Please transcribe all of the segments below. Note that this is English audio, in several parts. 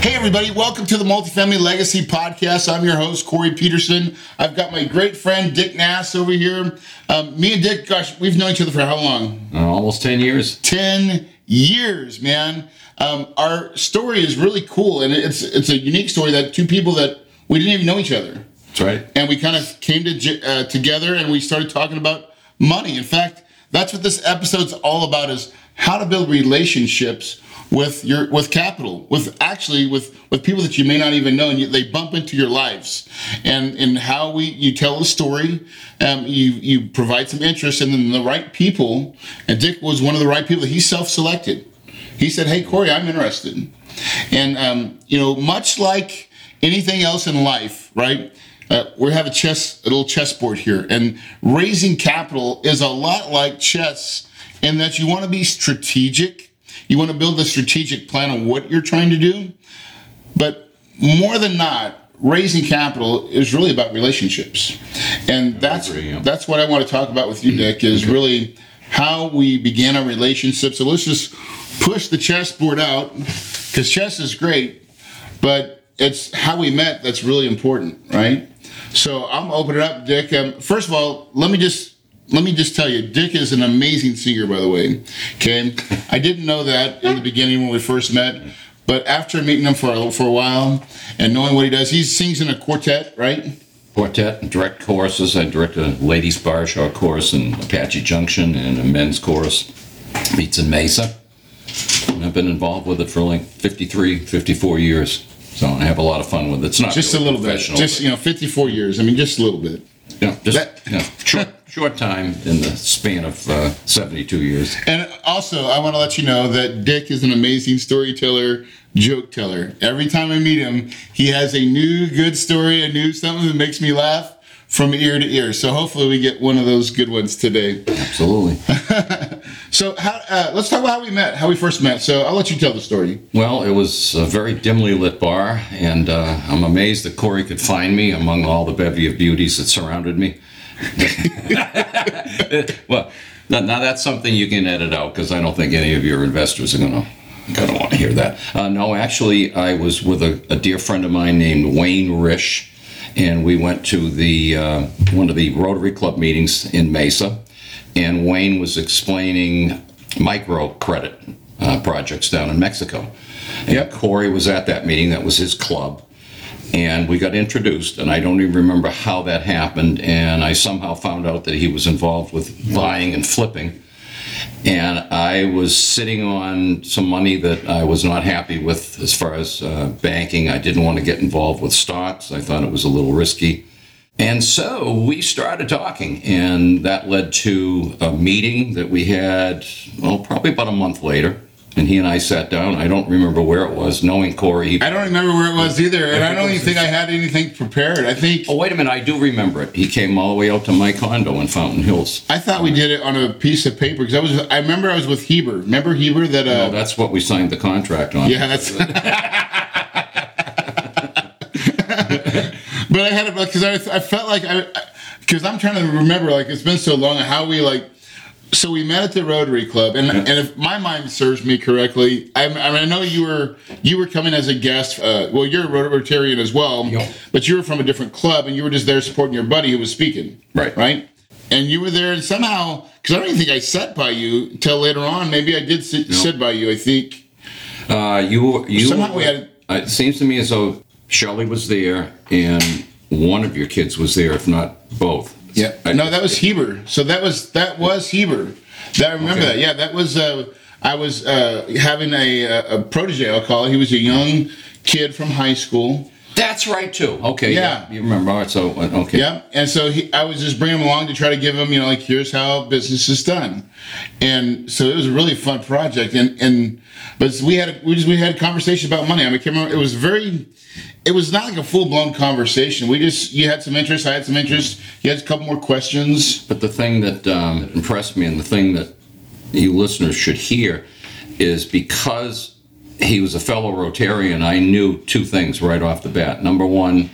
Hey, everybody, welcome to the Multifamily Legacy Podcast. I'm your host, Corey Peterson. I've got my great friend, Dick Nass, over here. Um, me and Dick, gosh, we've known each other for how long? Uh, almost 10 years. 10 years, man. Um, our story is really cool, and it's, it's a unique story that two people that we didn't even know each other. That's right. And we kind of came to, uh, together and we started talking about money. In fact, that's what this episode's all about is how to build relationships with your with capital with actually with with people that you may not even know and they bump into your lives. And and how we you tell a story um, you you provide some interest and then the right people and dick was one of the right people he self-selected. He said hey corey i'm interested. And um, you know much like anything else in life right uh, we have a chess a little chessboard here and raising capital is a lot like chess in that you want to be strategic you want to build a strategic plan on what you're trying to do. But more than not, raising capital is really about relationships. And that's agree, yeah. that's what I want to talk about with you, Dick, is really how we began our relationship. So let's just push the chessboard out because chess is great, but it's how we met that's really important, right? So I'm opening up, Dick. Um, first of all, let me just let me just tell you, Dick is an amazing singer, by the way. Okay, I didn't know that in the beginning when we first met, but after meeting him for a, for a while and knowing what he does, he sings in a quartet, right? Quartet, direct choruses. I direct a ladies' barbershop chorus in Apache Junction and a men's chorus meets in Mesa. And I've been involved with it for like 53, 54 years. So I have a lot of fun with it. It's not just really a little bit, just you know, 54 years. I mean, just a little bit. Yeah, just that, short, short time in the span of uh, 72 years. And also, I want to let you know that Dick is an amazing storyteller, joke teller. Every time I meet him, he has a new good story, a new something that makes me laugh from ear to ear. So hopefully we get one of those good ones today. Absolutely. so how, uh, let's talk about how we met, how we first met. So I'll let you tell the story. Well, it was a very dimly lit bar, and uh, I'm amazed that Corey could find me among all the bevy of beauties that surrounded me. well, now, now, that's something you can edit out because I don't think any of your investors are going to going to want to hear that. Uh, no, actually, I was with a, a dear friend of mine named Wayne Risch and we went to the uh, one of the Rotary Club meetings in Mesa, and Wayne was explaining micro credit uh, projects down in Mexico. And yep. Corey was at that meeting. That was his club. And we got introduced, and I don't even remember how that happened. And I somehow found out that he was involved with buying and flipping and I was sitting on some money that I was not happy with as far as uh, banking. I didn't want to get involved with stocks. I thought it was a little risky. And so we started talking, and that led to a meeting that we had, well, probably about a month later and he and I sat down. I don't remember where it was. Knowing Corey, I don't remember where it was either, and I, I don't even think I had anything prepared. I think. Oh wait a minute, I do remember it. He came all the way out to my condo in Fountain Hills. I thought we did it on a piece of paper because I was. I remember I was with Heber. Remember Heber that? Uh, no, that's what we signed the contract on. Yeah, that's. but I had it because I, I felt like I because I'm trying to remember like it's been so long how we like so we met at the Rotary Club, and, and if my mind serves me correctly, I, I, mean, I know you were you were coming as a guest. Uh, well, you're a Rotarian as well, yep. but you were from a different club, and you were just there supporting your buddy who was speaking. Right. Right. And you were there, and somehow, because I don't even think I sat by you until later on. Maybe I did sit, nope. sit by you. I think. Uh, you you somehow we had. It seems to me as though Shelley was there, and one of your kids was there, if not both Yeah. No, that was Heber. So that was that was Heber. That I remember Okay. that. Yeah, that was. Uh, I was uh, having a, a a protege. I'll call it. He was a young kid from high school. That's right too. Okay. Yeah. You remember? All right. So uh, okay. Yeah, and so he, I was just bringing him along to try to give him, you know, like here's how business is done, and so it was a really fun project. And and but we had a, we just we had a conversation about money. I mean, I can't remember. It was very, it was not like a full blown conversation. We just you had some interest, I had some interest. You had a couple more questions. But the thing that um, impressed me and the thing that you listeners should hear is because he was a fellow Rotarian, I knew two things right off the bat. Number one,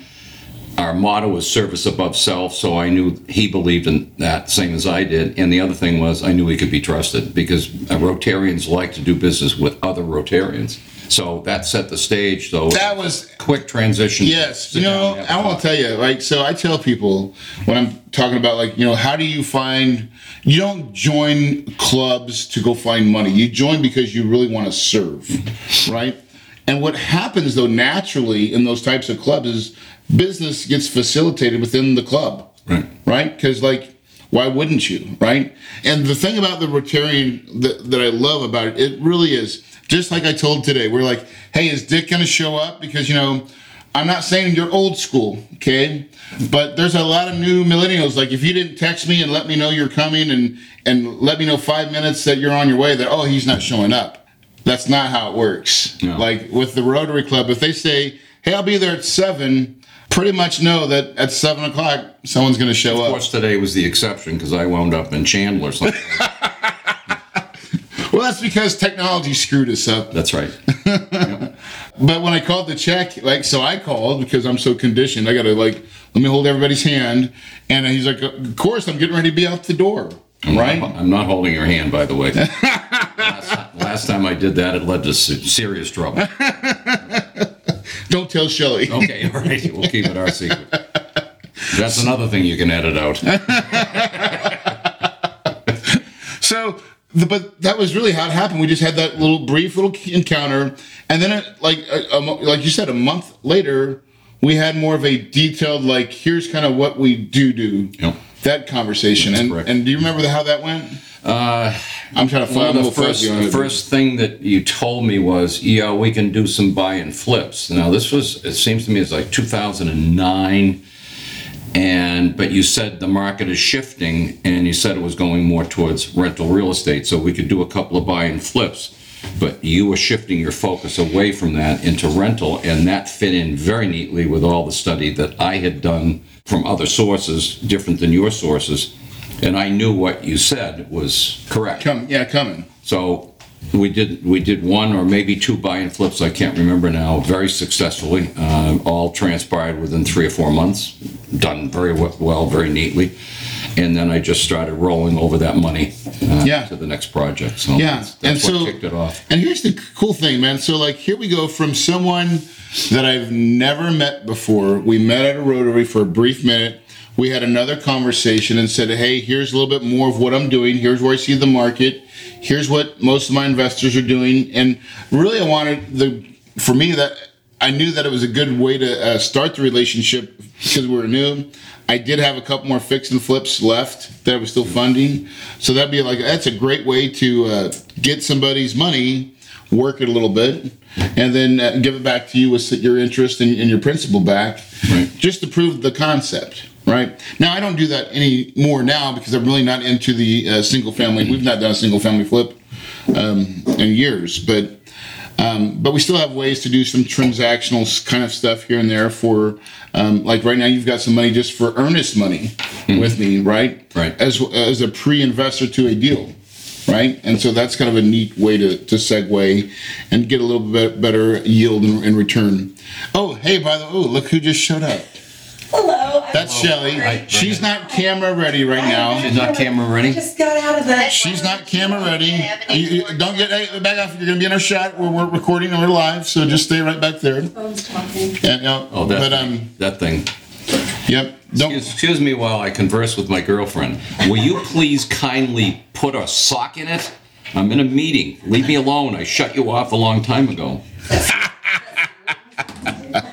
our motto was service above self, so I knew he believed in that, same as I did. And the other thing was, I knew he could be trusted because Rotarians like to do business with other Rotarians. So that set the stage, though. That was quick transition. Yes, you know, I want to tell you, like, so I tell people when I'm talking about, like, you know, how do you find, you don't join clubs to go find money. You join because you really want to serve, right? And what happens, though, naturally in those types of clubs is business gets facilitated within the club, Right. right? Because, like, why wouldn't you, right? And the thing about the Rotarian that, that I love about it, it really is just like I told today. We're like, hey, is Dick going to show up? Because you know, I'm not saying you're old school, okay? But there's a lot of new millennials. Like, if you didn't text me and let me know you're coming and and let me know five minutes that you're on your way, that oh, he's not showing up. That's not how it works. No. Like with the Rotary Club, if they say, hey, I'll be there at seven. Pretty much know that at seven o'clock someone's going to show up. Of course, today was the exception because I wound up in Chandler. So Well, that's because technology screwed us up. that's right. But when I called the check, like, so I called because I'm so conditioned. I got to, like, let me hold everybody's hand. And he's like, Of course, I'm getting ready to be out the door. I'm Right? I'm not holding your hand, by the way. last, last time I did that, it led to serious trouble. Don't tell Shelly. Okay, all right, we'll keep it our secret. That's another thing you can edit out. So, the, but that was really how it happened. We just had that little brief little encounter. And then, it, like, a, a like you said, a month later, we had more of a detailed, like, here's kind of what we do do. Yep. That conversation. And, correct. and do you remember how that went? Uh, I'm trying to find the first, the first thing that you told me was, yeah, we can do some buy and flips. Now, this was, it seems to me, it's like 2009. And, but you said the market is shifting and you said it was going more towards rental real estate. So we could do a couple of buy and flips. But you were shifting your focus away from that into rental. And that fit in very neatly with all the study that I had done from other sources, different than your sources. And I knew what you said was correct. Come, yeah, coming. So we did we did one or maybe two buy and flips. I can't remember now. Very successfully, uh, all transpired within three or four months. Done very well, very neatly. And then I just started rolling over that money uh, Yeah. to the next project. So Yeah, that's, and that's so what kicked it off. And here's the cool thing, man. So like here we go from someone that I've never met before. We met at a Rotary for a brief minute. We had another conversation and said, "Hey, here's a little bit more of what I'm doing. Here's where I see the market. Here's what most of my investors are doing." And really, I wanted the for me that I knew that it was a good way to uh, start the relationship because we were new. I did have a couple more fix and flips left that I was still funding, so that'd be like that's a great way to uh, get somebody's money, work it a little bit, and then uh, give it back to you with your interest and, and your principal back, Right. just to prove the concept. Right now, I don't do that anymore now because I'm really not into the uh, single family. We've not done a single family flip um, in years, but um, but we still have ways to do some transactional kind of stuff here and there for, um, like right now, you've got some money just for earnest money with me, right? Right. As as a pre-investor to a deal, right? And so that's kind of a neat way to, to segue and get a little bit better yield in, in return. Oh, hey, by the way, oh, look who just showed up. Hello. That's Shelly. She's not camera ready right now. She's not camera ready. just got out of the. She's not camera ready. You, you- don't get hey, back off. You're gonna be in our shot. We're, we're recording and we're live, so just stay right back there. phone's talking. And, uh, Oh, that but thing. um, that thing. yep. Don't. Excuse, excuse me while I converse with my girlfriend. Will you please kindly put a sock in it? I'm in a meeting. Leave me alone. I shut you off a long time ago.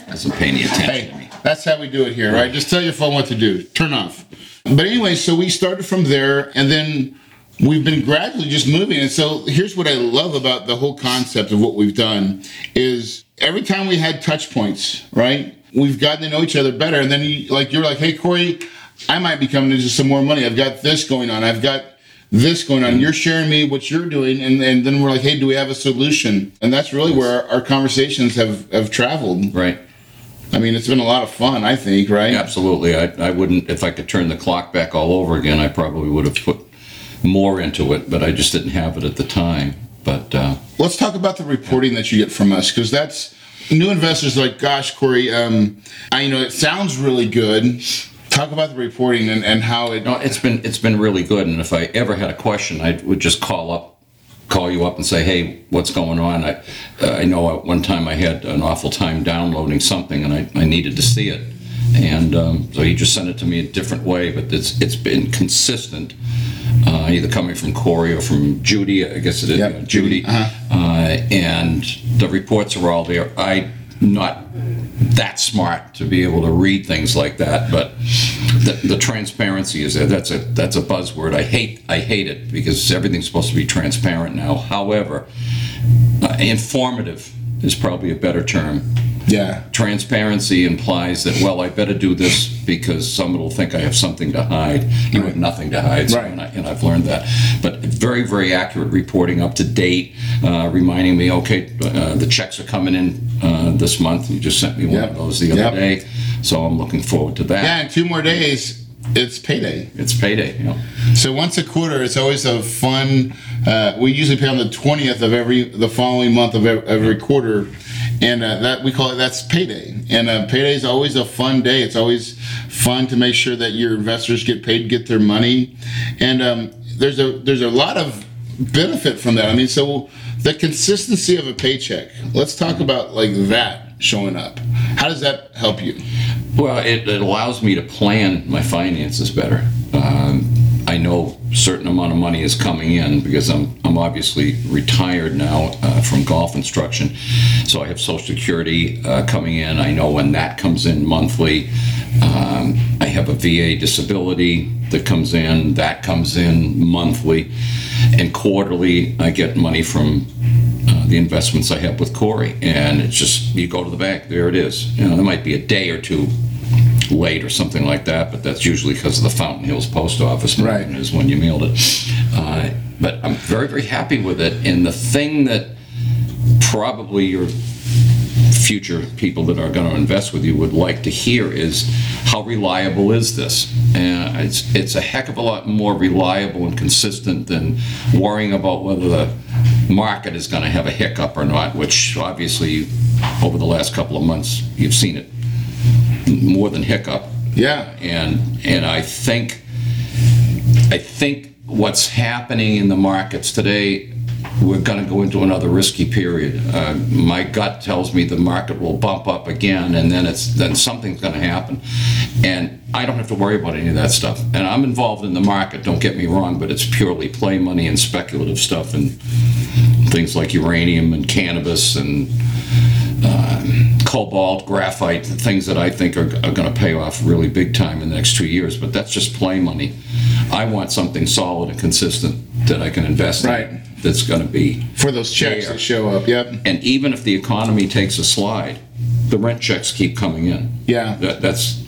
Doesn't pay any attention to me. That's how we do it here, right? Just tell your phone what to do. Turn off. But anyway, so we started from there and then we've been gradually just moving. And so here's what I love about the whole concept of what we've done is every time we had touch points, right? We've gotten to know each other better. And then you, like, you're like, hey, Corey, I might be coming into some more money. I've got this going on. I've got this going on. You're sharing me what you're doing, and, and then we're like, hey, do we have a solution? And that's really where our, our conversations have, have traveled. Right. I mean, it's been a lot of fun, I think, right? Absolutely. I, I wouldn't, if I could turn the clock back all over again, I probably would have put more into it, but I just didn't have it at the time. But uh, Let's talk about the reporting that you get from us, because that's new investors like, gosh, Corey, um, I you know it sounds really good. Talk about the reporting and, and how it. no, it's been it's been really good. And if I ever had a question, I would just call up, call you up and say, hey, what's going on? I uh, I know at one time I had an awful time downloading something, and I, I needed to see it. And um, so he just sent it to me a different way, but it's it's been consistent, uh, either coming from Corey or from Judy. I guess it is Yep, Judy. Judy, uh-huh. Uh, and the reports are all there. I not that smart to be able to read things like that, but the, the transparency is there. That's a that's a buzzword. I hate I hate it because everything's supposed to be transparent now. However, uh, informative is probably a better term. Yeah. Transparency implies that well, I better do this because someone will think I have something to hide. You have nothing to hide, so- Right. and, I, and I've learned that. But very very accurate reporting, up to date, uh, reminding me, okay, uh, the checks are coming in uh, this month. You just sent me one Yep. of those the other Yep. day, so I'm looking forward to that. Yeah, in two more days, it's payday. It's payday. So once a quarter, it's always a fun. Uh, we usually pay on the twentieth of every the following month of every, every quarter, and uh, that we call it that's payday. And uh, payday is always a fun day. It's always fun to make sure that your investors get paid, get their money, and um, there's a there's a lot of benefit from that. I mean, so the consistency of a paycheck. Let's talk about like that showing up. How does that help you? Well, it, it allows me to plan my finances better. Um, I know certain amount of money is coming in because I'm, I'm obviously retired now uh, from golf instruction. So I have Social Security uh, coming in. I know when that comes in monthly. Um, I have a VA disability that comes in, that comes in monthly. And quarterly, I get money from the investments I have with Corey, and it's just you go to the bank, there it is. You know, there might be a day or two late or something like that, but that's usually because of the Fountain Hills Post Office Right. is when you mailed it. Uh, but I'm very, very happy with it, and the thing that probably your future people that are going to invest with you would like to hear is how reliable is this? And it's it's a heck of a lot more reliable and consistent than worrying about whether the market is going to have a hiccup or not, which obviously over the last couple of months you've seen it more than hiccup. Yeah. And and I think I think what's happening in the markets today, we're going to go into another risky period. Uh, my gut tells me the market will bump up again, and then it's then something's going to happen, and I don't have to worry about any of that stuff. And I'm involved in the market. Don't get me wrong, but it's purely play money and speculative stuff, and things like uranium and cannabis and cobalt, graphite, things that I think are, are going to pay off really big time in the next two years. But that's just play money. I want something solid and consistent that I can invest Right. in. That's going to be, For those checks There. that show up. Yep. and even if the economy takes a slide, the rent checks keep coming in. Yeah. That, that's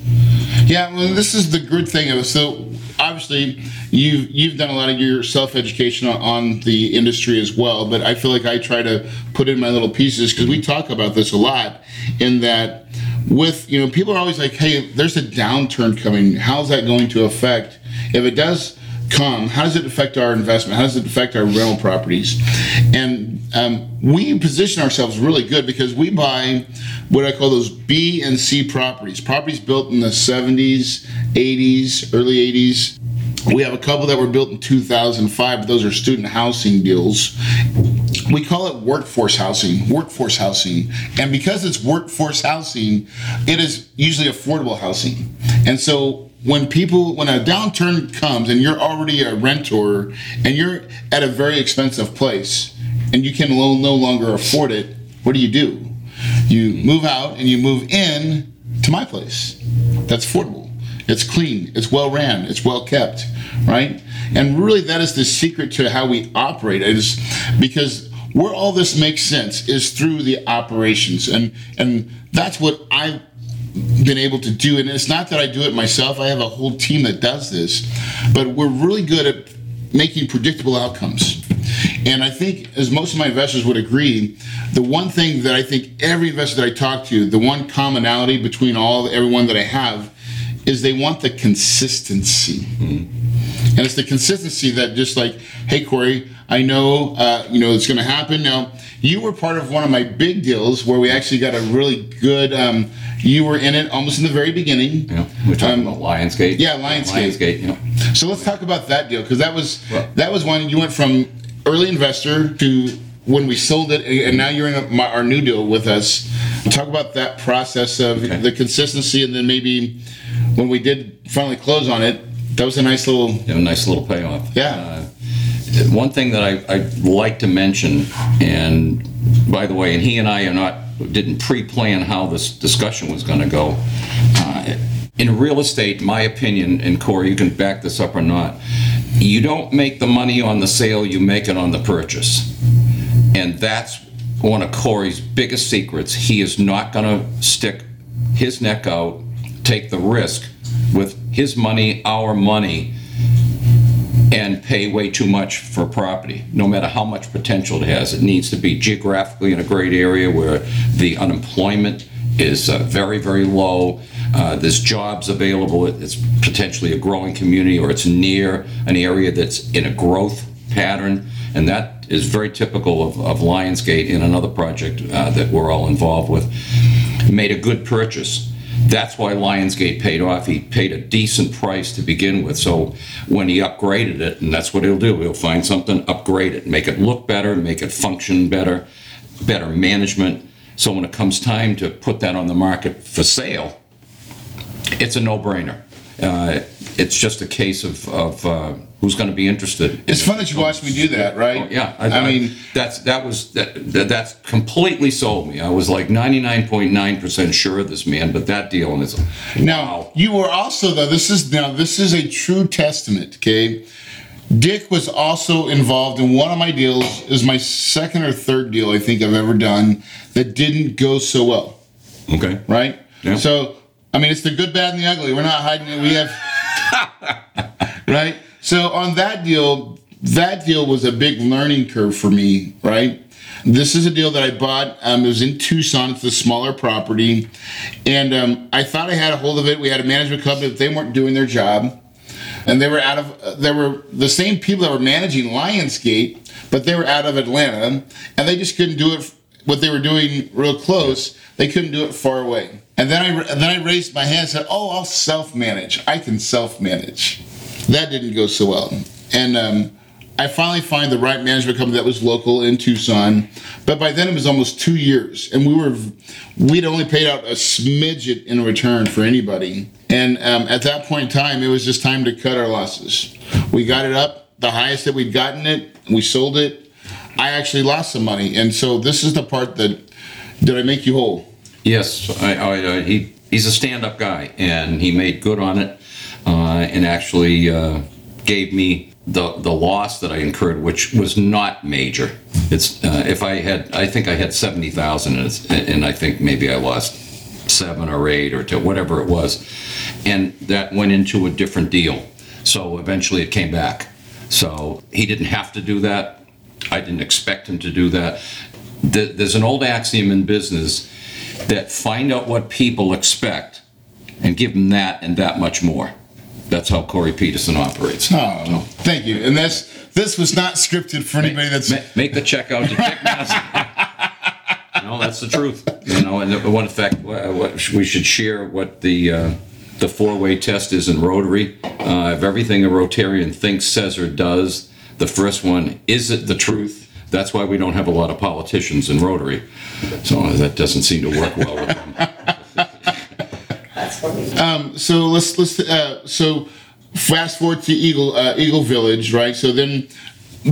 Yeah, well, this is the good thing of it. So obviously, you've you've done a lot of your self education on, on the industry as well. But I feel like I try to put in my little pieces because we talk about this a lot. In that, with you know, people are always like, "Hey, there's a downturn coming. How's that going to affect? If it does." Come, how does it affect our investment? How does it affect our rental properties? And um, we position ourselves really good because we buy what I call those B and C properties. Properties built in the 70s, 80s, early 80s. We have a couple that were built in 2005, but those are student housing deals. We call it workforce housing, workforce housing. And because it's workforce housing, it is usually affordable housing. And so when people when a downturn comes and you're already a renter and you're at a very expensive place and you can no longer afford it, what do you do? You move out and you move in to my place. That's affordable. it's clean, it's well ran, it's well kept, right? And really, that is the secret to how we operate. Is because where all this makes sense is through the operations, and and that's what I've been able to do. And it's not that I do it myself; I have a whole team that does this, but we're really good at making predictable outcomes. And I think, as most of my investors would agree, the one thing that I think every investor that I talk to, the one commonality between all everyone that I have, is they want the consistency. Mm-hmm. And it's the consistency that just like, hey Corey, I know uh, you know it's going to happen. Now you were part of one of my big deals where we actually got a really good. Um, you were in it almost in the very beginning. Yeah, we're talking Um, about Lionsgate. yeah, Lionsgate. Lionsgate. Yeah. So let's talk about that deal because that was Well- that was one you went from early investor to when we sold it, and now you're in a, my, our new deal with us. Talk about that process of Okay. the consistency, and then maybe when we did finally close on it, that was a nice little. You know, nice little payoff. Yeah. Uh, one thing that I, I'd like to mention, and by the way, and he and I are not didn't pre-plan how this discussion was going to go. Uh, in real estate, my opinion, and Corey, you can back this up or not. You don't make the money on the sale; you make it on the purchase, and that's one of Corey's biggest secrets. He is not going to stick his neck out, take the risk with his money, our money, and pay way too much for property, no matter how much potential it has. It needs to be geographically in a great area where the unemployment is uh, very, very low. Uh, there's jobs available. It's potentially a growing community, or it's near an area that's in a growth pattern, and that is very typical of, of Lionsgate in another project uh, that we're all involved with. Made a good purchase. That's why Lionsgate paid off. He paid a decent price to begin with. So when he upgraded it, and that's what he'll do, he'll find something, upgrade it, make it look better, make it function better, better management. So when it comes time to put that on the market for sale, it's a no-brainer. Uh, it's just a case of, of uh, who's going to be interested. It's fun that you watched me do that, right? Yeah, I, mean, that's that was that, that that's completely sold me. I was like ninety nine point nine percent sure of this man, but that deal and it's Now wow. you were also though this is now this is a true testament. Okay, Dick was also involved in one of my deals. Is my second or third deal I think I've ever done that didn't go so well. Okay, Right. Yeah. So I mean it's the good, bad, and the ugly. We're not hiding it. We have right. So on that deal, that deal was a big learning curve for me. Right. This is a deal that I bought. Um, it was in Tucson. It's a smaller property, and um, I thought I had a hold of it. We had a management company, but they weren't doing their job, and they were out of. Uh, they were the same people that were managing Lionsgate, but they were out of Atlanta, and they just couldn't do it. What they were doing real close, they couldn't do it far away. And then I and then I raised my hand and said, "Oh, I'll self manage. I can self manage." That didn't go so well, and um, I finally find the right management company that was local in Tucson. But by then it was almost two years, and we were we'd only paid out a smidget in return for anybody. And um, at that point in time, it was just time to cut our losses. We got it up the highest that we'd gotten it. We sold it. I actually lost some money, and so this is the part that did I make you whole? yes, I, I, I, he he's a stand up guy, and he made good on it, uh, and actually uh, gave me the the loss that I incurred, which was not major. It's uh, if I had, I think I had seventy thousand, and, I think maybe I lost seven or eight or two, whatever it was, and that went into a different deal. So eventually it came back. So he didn't have to do that. I didn't expect him to do that. Th- There's an old axiom in business that find out what people expect and give them that and that much more. That's how Corey Peterson operates. Oh, thank you. And this this was not scripted for anybody that's Ma- Make the check out to Dick Massey. No, that's the truth. You know, and the- one fact, what we should share what the uh, the four-way test is in Rotary. Uh, if everything a Rotarian thinks, says, or does, the first one is it the truth? That's why we don't have a lot of politicians in Rotary. So that doesn't seem to work well with them. We. so let's let's uh, so fast forward to Eagle uh, Eagle Village, right? So then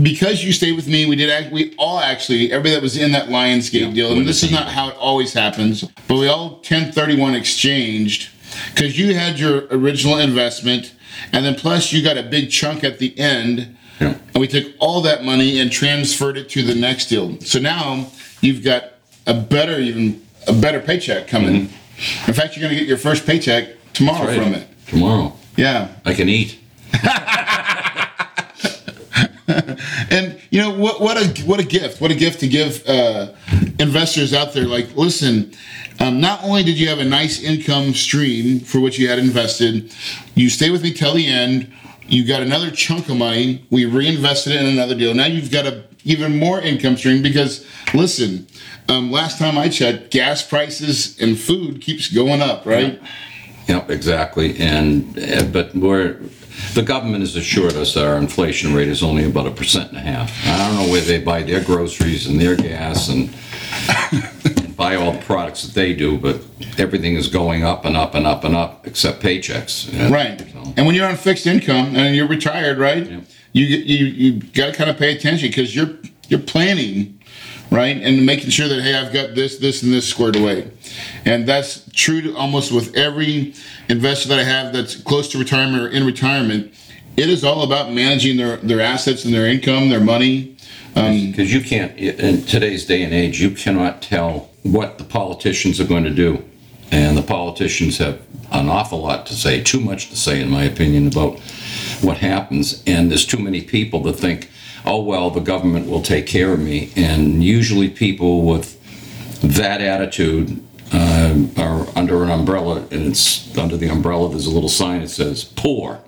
because you stayed with me, we did act, we all actually everybody that was in that Lionsgate deal, and this is not how it always happens, but we all 1031 exchanged because you had your original investment, and then plus you got a big chunk at the end, Yeah. and we took all that money and transferred it to the next deal. So now you've got a better, even a better paycheck coming. In fact, you're going to get your first paycheck tomorrow Right. from it. Tomorrow. Yeah. I can eat. And you know what? What a what a gift! What a gift to give uh, investors out there. Like, listen, um, not only did you have a nice income stream for which you had invested, you stay with me till the end. You got another chunk of money. We reinvested it in another deal. Now you've got a even more income stream because listen, um, last time I checked, gas prices and food keeps going up, right? Yep, exactly. And uh, but we're the government has assured us that our inflation rate is only about a percent and a half. I don't know where they buy their groceries and their gas and, and buy all the products that they do, but everything is going up and up and up and up except paychecks. Right. So, And when you're on fixed income and you're retired, right? You you you got to kind of pay attention because you're you're planning, right, and making sure that hey, I've got this, this, and this squared away, and that's true to almost with every investor that I have that's close to retirement or in retirement. It is all about managing their their assets and their income, their money. Um, Because you can't, in today's day and age, you cannot tell what the politicians are going to do. And the politicians have an awful lot to say, too much to say, in my opinion, about what happens. And there's too many people that think, oh, well, the government will take care of me. And usually people with that attitude uh, are under an umbrella, and it's under the umbrella, there's a little sign that says poor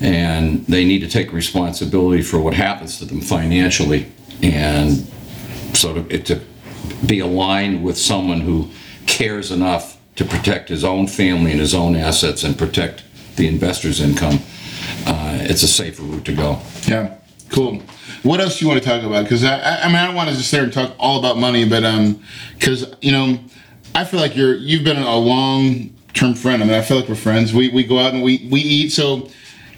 and they need to take responsibility for what happens to them financially and sort of to be aligned with someone who cares enough to protect his own family and his own assets and protect the investor's income. It's a safer route to go. Yeah, cool. What else do you want to talk about? Because I, I, I mean, I don't want to just sit there and talk all about money, but um, because you know, I feel like you're you've been a long term friend. I mean, I feel like we're friends. We we go out and we we eat. So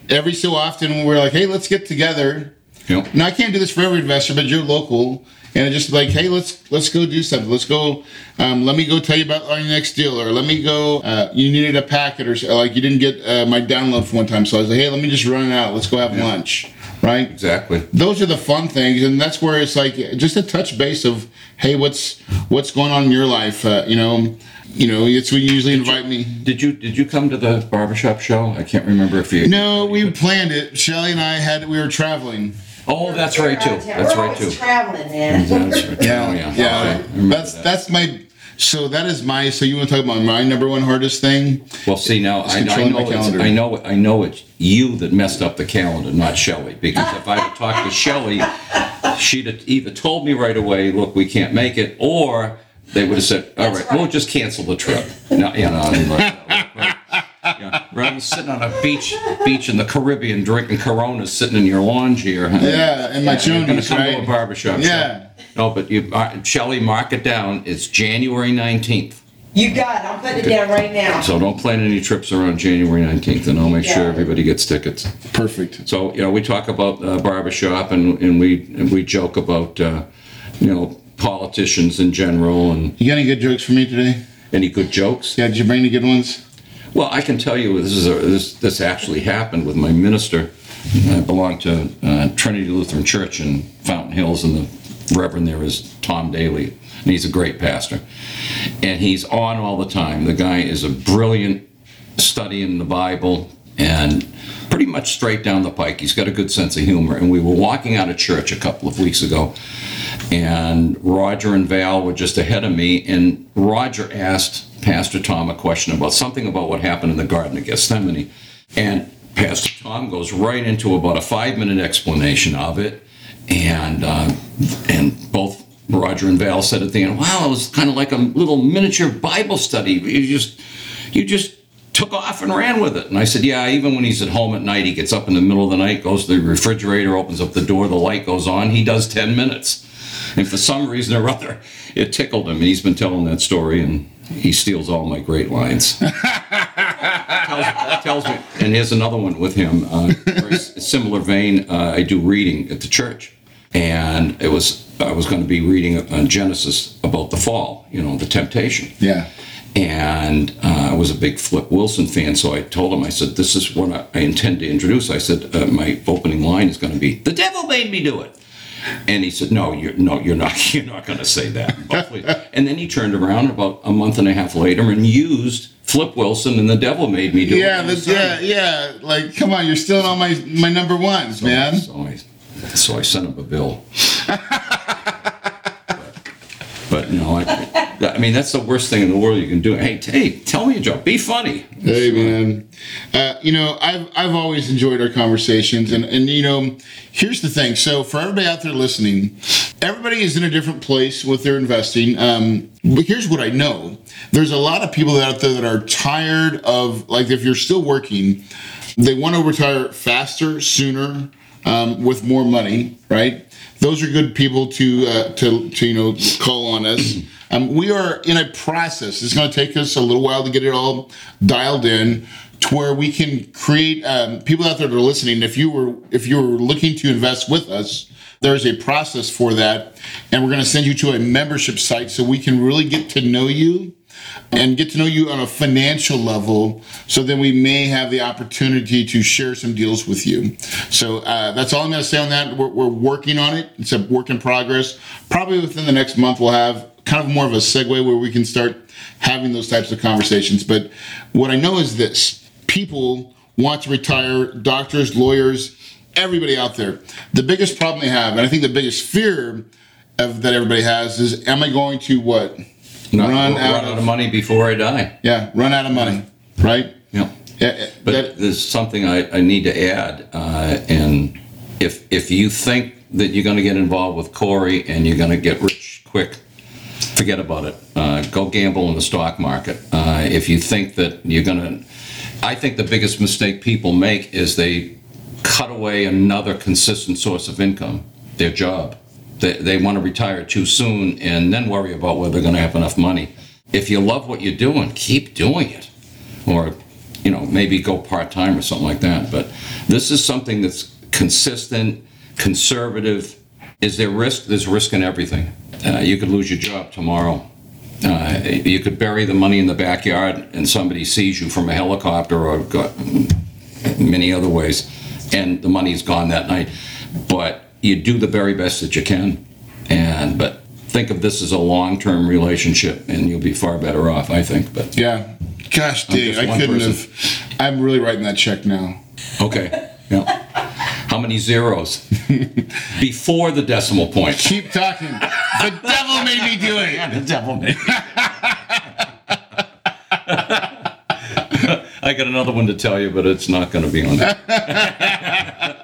every so often we're like, hey, let's get together. Know? Now I can't do this for every investor, but you're local, and just like, hey, let's let's go do something. Let's go. Um, let me go tell you about our next deal, or let me go. Uh, you needed a packet, or like you didn't get uh, my download for one time, so I was like, hey, let me just run it out. Let's go have lunch, right? Exactly. those are the fun things and that's where it's like just a touch base of hey what's what's going on in your life uh, you know you know it's when you usually invite me Did you did you come to the barbershop show? I can't remember if you. no we planned it shelly and i had we were traveling Oh, that's right too. That's We're right always too. traveling, man. Mm-hmm, that's right. Oh, yeah Okay, yeah I remember that's that. that's my so that is my so you want to talk about my number one hardest thing Well, see now, I, I controlling my know, it's, calendar. I know, I know it's you that messed up the calendar, not Shelley. Because if I had talked to Shelley, she'd have either told me right away, "Look, we can't make it," or they would have said, "All right, we'll just cancel the trip." No, you know, and like, right, yeah, rather than sitting on a beach, beach in the Caribbean drinking Coronas, sitting in your lounge here. huh? yeah in my You're gonna chonies come to a barbershop. Yeah. show. No, but you, uh, Shelley, mark it down. It's January nineteenth. You got it. I'm putting it down right now. So don't plan any trips around January 19th, and I'll make sure everybody gets tickets. perfect So, you know, we talk about uh, barbershop and, and we and we joke about, uh, you know, politicians in general and you got any good jokes for me today any good jokes. yeah did you bring any good ones Well, I can tell you this is a, this this actually happened with my minister. I belong to uh, Trinity Lutheran Church in Fountain Hills, and the reverend there is Tom Daly, and he's a great pastor, and he's on all the time. The guy is a brilliant studying the Bible and pretty much straight down the pike. He's got a good sense of humor. And we were walking out of church a couple of weeks ago, and Roger and Val were just ahead of me, and Roger asked Pastor Tom a question about something about what happened in the Garden of Gethsemane. And Pastor Tom goes right into about a five minute explanation of it. And, uh, and both Roger and Val said at the end, wow, it was kind of like a little miniature Bible study. You just, you just took off and ran with it. And I said, yeah, even when he's at home at night, he gets up in the middle of the night, goes to the refrigerator, opens up the door, the light goes on. He does 10 minutes. And for some reason or other, it tickled him. And he's been telling that story, and he steals all my great lines. tells, tells me, and here's another one with him. Uh, very similar vein. Uh, I do reading at the church, and it was I was going to be reading uh, Genesis about the fall, you know, the temptation. yeah and uh, I was a big Flip Wilson fan, so I told him, I said, "This is what I, I intend to introduce." I said, uh, "My opening line is going to be the devil made me do it," and he said, "No, you're no, you're not. You're not going to say that." and then he turned around about a month and a half later and used Flip Wilson and the devil made me do Yeah, it. that's, yeah, yeah. Like, come on, you're stealing all my my number ones, man. So I, so I sent him a bill. but no, I, I mean that's the worst thing in the world you can do. Hey, hey, tell me a joke. Be funny. Hey man, uh, you know I've I've always enjoyed our conversations, and and you know here's the thing. So for everybody out there listening, everybody is in a different place with their investing. Um, but here's what I know: there's a lot of people out there that are tired of like if you're still working, they want to retire faster, sooner, um, with more money, right? Those are good people to uh, to to you know call on us. Um, we are in a process. It's going to take us a little while to get it all dialed in to where we can create um, people out there that are listening. If you were if you were looking to invest with us, there's a process for that, and we're going to send you to a membership site so we can really get to know you and get to know you on a financial level so then we may have the opportunity to share some deals with you. So uh, that's all i'm going to say on that. We're, we're working on it. It's a work in progress. Probably within the next month we'll have kind of more of a segue where we can start having those types of conversations. But what i know is this. People want to retire doctors lawyers everybody out there. The biggest problem they have and i think the biggest fear of, that everybody has is am i going to what Not Run run, out of- of money before I die. yeah, run out of money, right? Yeah. Yeah, But that- there's something I, I need to add, uh, and if if you think that you're going to get involved with Corey and you're going to get rich quick, forget about it. Uh, go gamble in the stock market. Uh, if you think that you're going to, I think the biggest mistake people make is they cut away another consistent source of income, their job. They, they want to retire too soon and then worry about whether they're going to have enough money. If you love what you're doing, keep doing it. Or you know maybe go part-time or something like that but this is something that's consistent conservative. Is there risk? There's risk in everything. Uh, you could lose your job tomorrow. Uh, you could bury the money in the backyard and somebody sees you from a helicopter or many other ways and the money's gone that night. But you do the very best that you can and but think of this as a long-term relationship and you'll be far better off i think but yeah. Gosh dang, I couldn't person. have. I'm really writing that check now. Okay. Yeah. How many zeros? Before the decimal point. Keep talking. the devil made me do it. Yeah, the devil made. I got another one to tell you, but it's not going to be on there.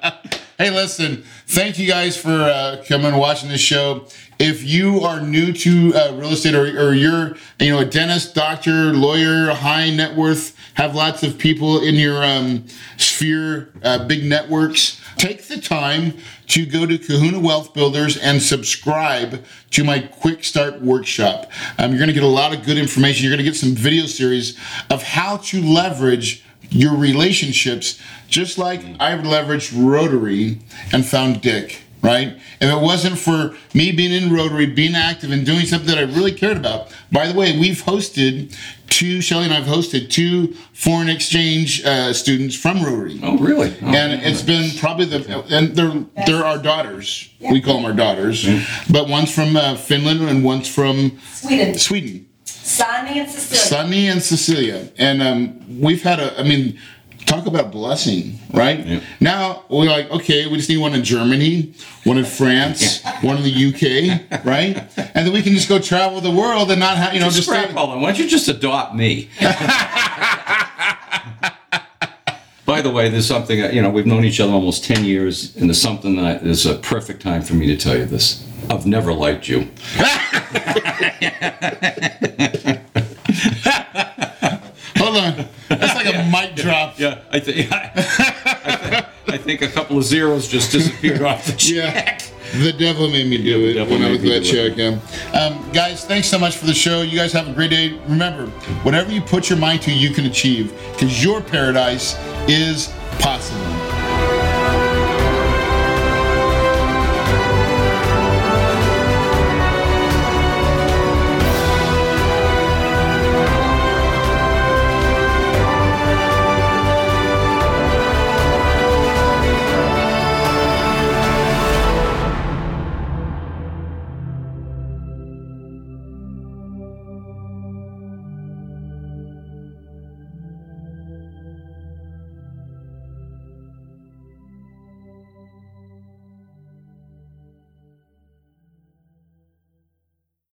Hey, listen, thank you guys for uh, coming and watching this show. If you are new to uh, real estate or, or you're, you know, a dentist, doctor, lawyer, high net worth, have lots of people in your um, sphere, uh, big networks, take the time to go to Kahuna Wealth Builders and subscribe to my Quick Start Workshop. Um, you're going to get a lot of good information. You're going to get some video series of how to leverage your relationships, just like I leveraged Rotary and found Dick, right? If it wasn't for me being in Rotary, being active, and doing something that I really cared about. By the way, we've hosted two, Shelly and I've hosted two foreign exchange uh, students from Rotary. Oh, really? Oh, And it's been probably the and they're they're our daughters. We call them our daughters, but one's from uh, Finland and one's from Sweden. Sweden. Sonny and Cecilia. Sunny and Cecilia, and um, we've had a. I mean, talk about blessing, right? Yeah. Now we're like, okay, we just need one in Germany, one in France, one in the UK, right? And then we can just go travel the world and not have, you know, just. Scrap stay- all that. Why don't you just adopt me? By the way, there's something, you know, we've known each other almost 10 years, and there's something that is a perfect time for me to tell you this. I've never liked you. Hold on, that's like a mic drop. Yeah, I think I, think I think a couple of zeros just disappeared off the check. Yeah. The devil made me do it when I was that check. Yeah. Um, guys, thanks so much for the show. You guys have a great day. Remember, whatever you put your mind to, you can achieve because your paradise is possible.